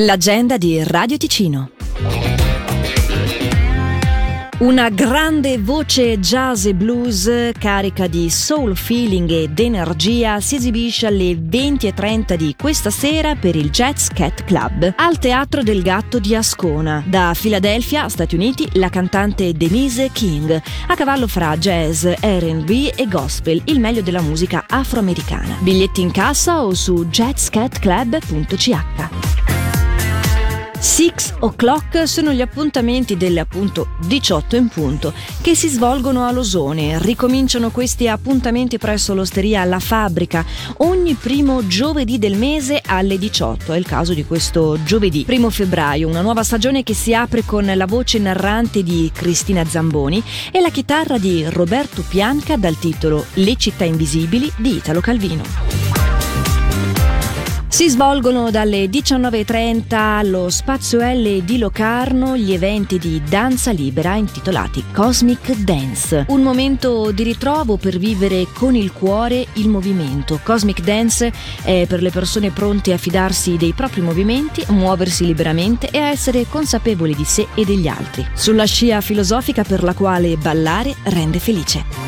L'agenda di Radio Ticino. Una grande voce jazz e blues carica di soul feeling ed energia si esibisce alle 20.30 di questa sera per il Jazz Cat Club al Teatro del Gatto di Ascona. Da Filadelfia, Stati Uniti, la cantante Denise King, a cavallo fra jazz, RB e gospel, il meglio della musica afroamericana. Biglietti in cassa o su jazzcatclub.ch. Six O'Clock sono gli appuntamenti delle appunto 18 in punto che si svolgono a Losone. Ricominciano questi appuntamenti presso l'osteria La Fabbrica ogni primo giovedì del mese alle 18. È il caso di questo giovedì, primo febbraio, una nuova stagione che si apre con la voce narrante di Cristina Zamboni e la chitarra di Roberto Pianca dal titolo Le città invisibili di Italo Calvino. Si svolgono dalle 19.30 allo Spazio L di Locarno gli eventi di danza libera intitolati Cosmic Dance, un momento di ritrovo per vivere con il cuore il movimento. Cosmic Dance è per le persone pronte a fidarsi dei propri movimenti, a muoversi liberamente e a essere consapevoli di sé e degli altri, sulla scia filosofica per la quale ballare rende felice.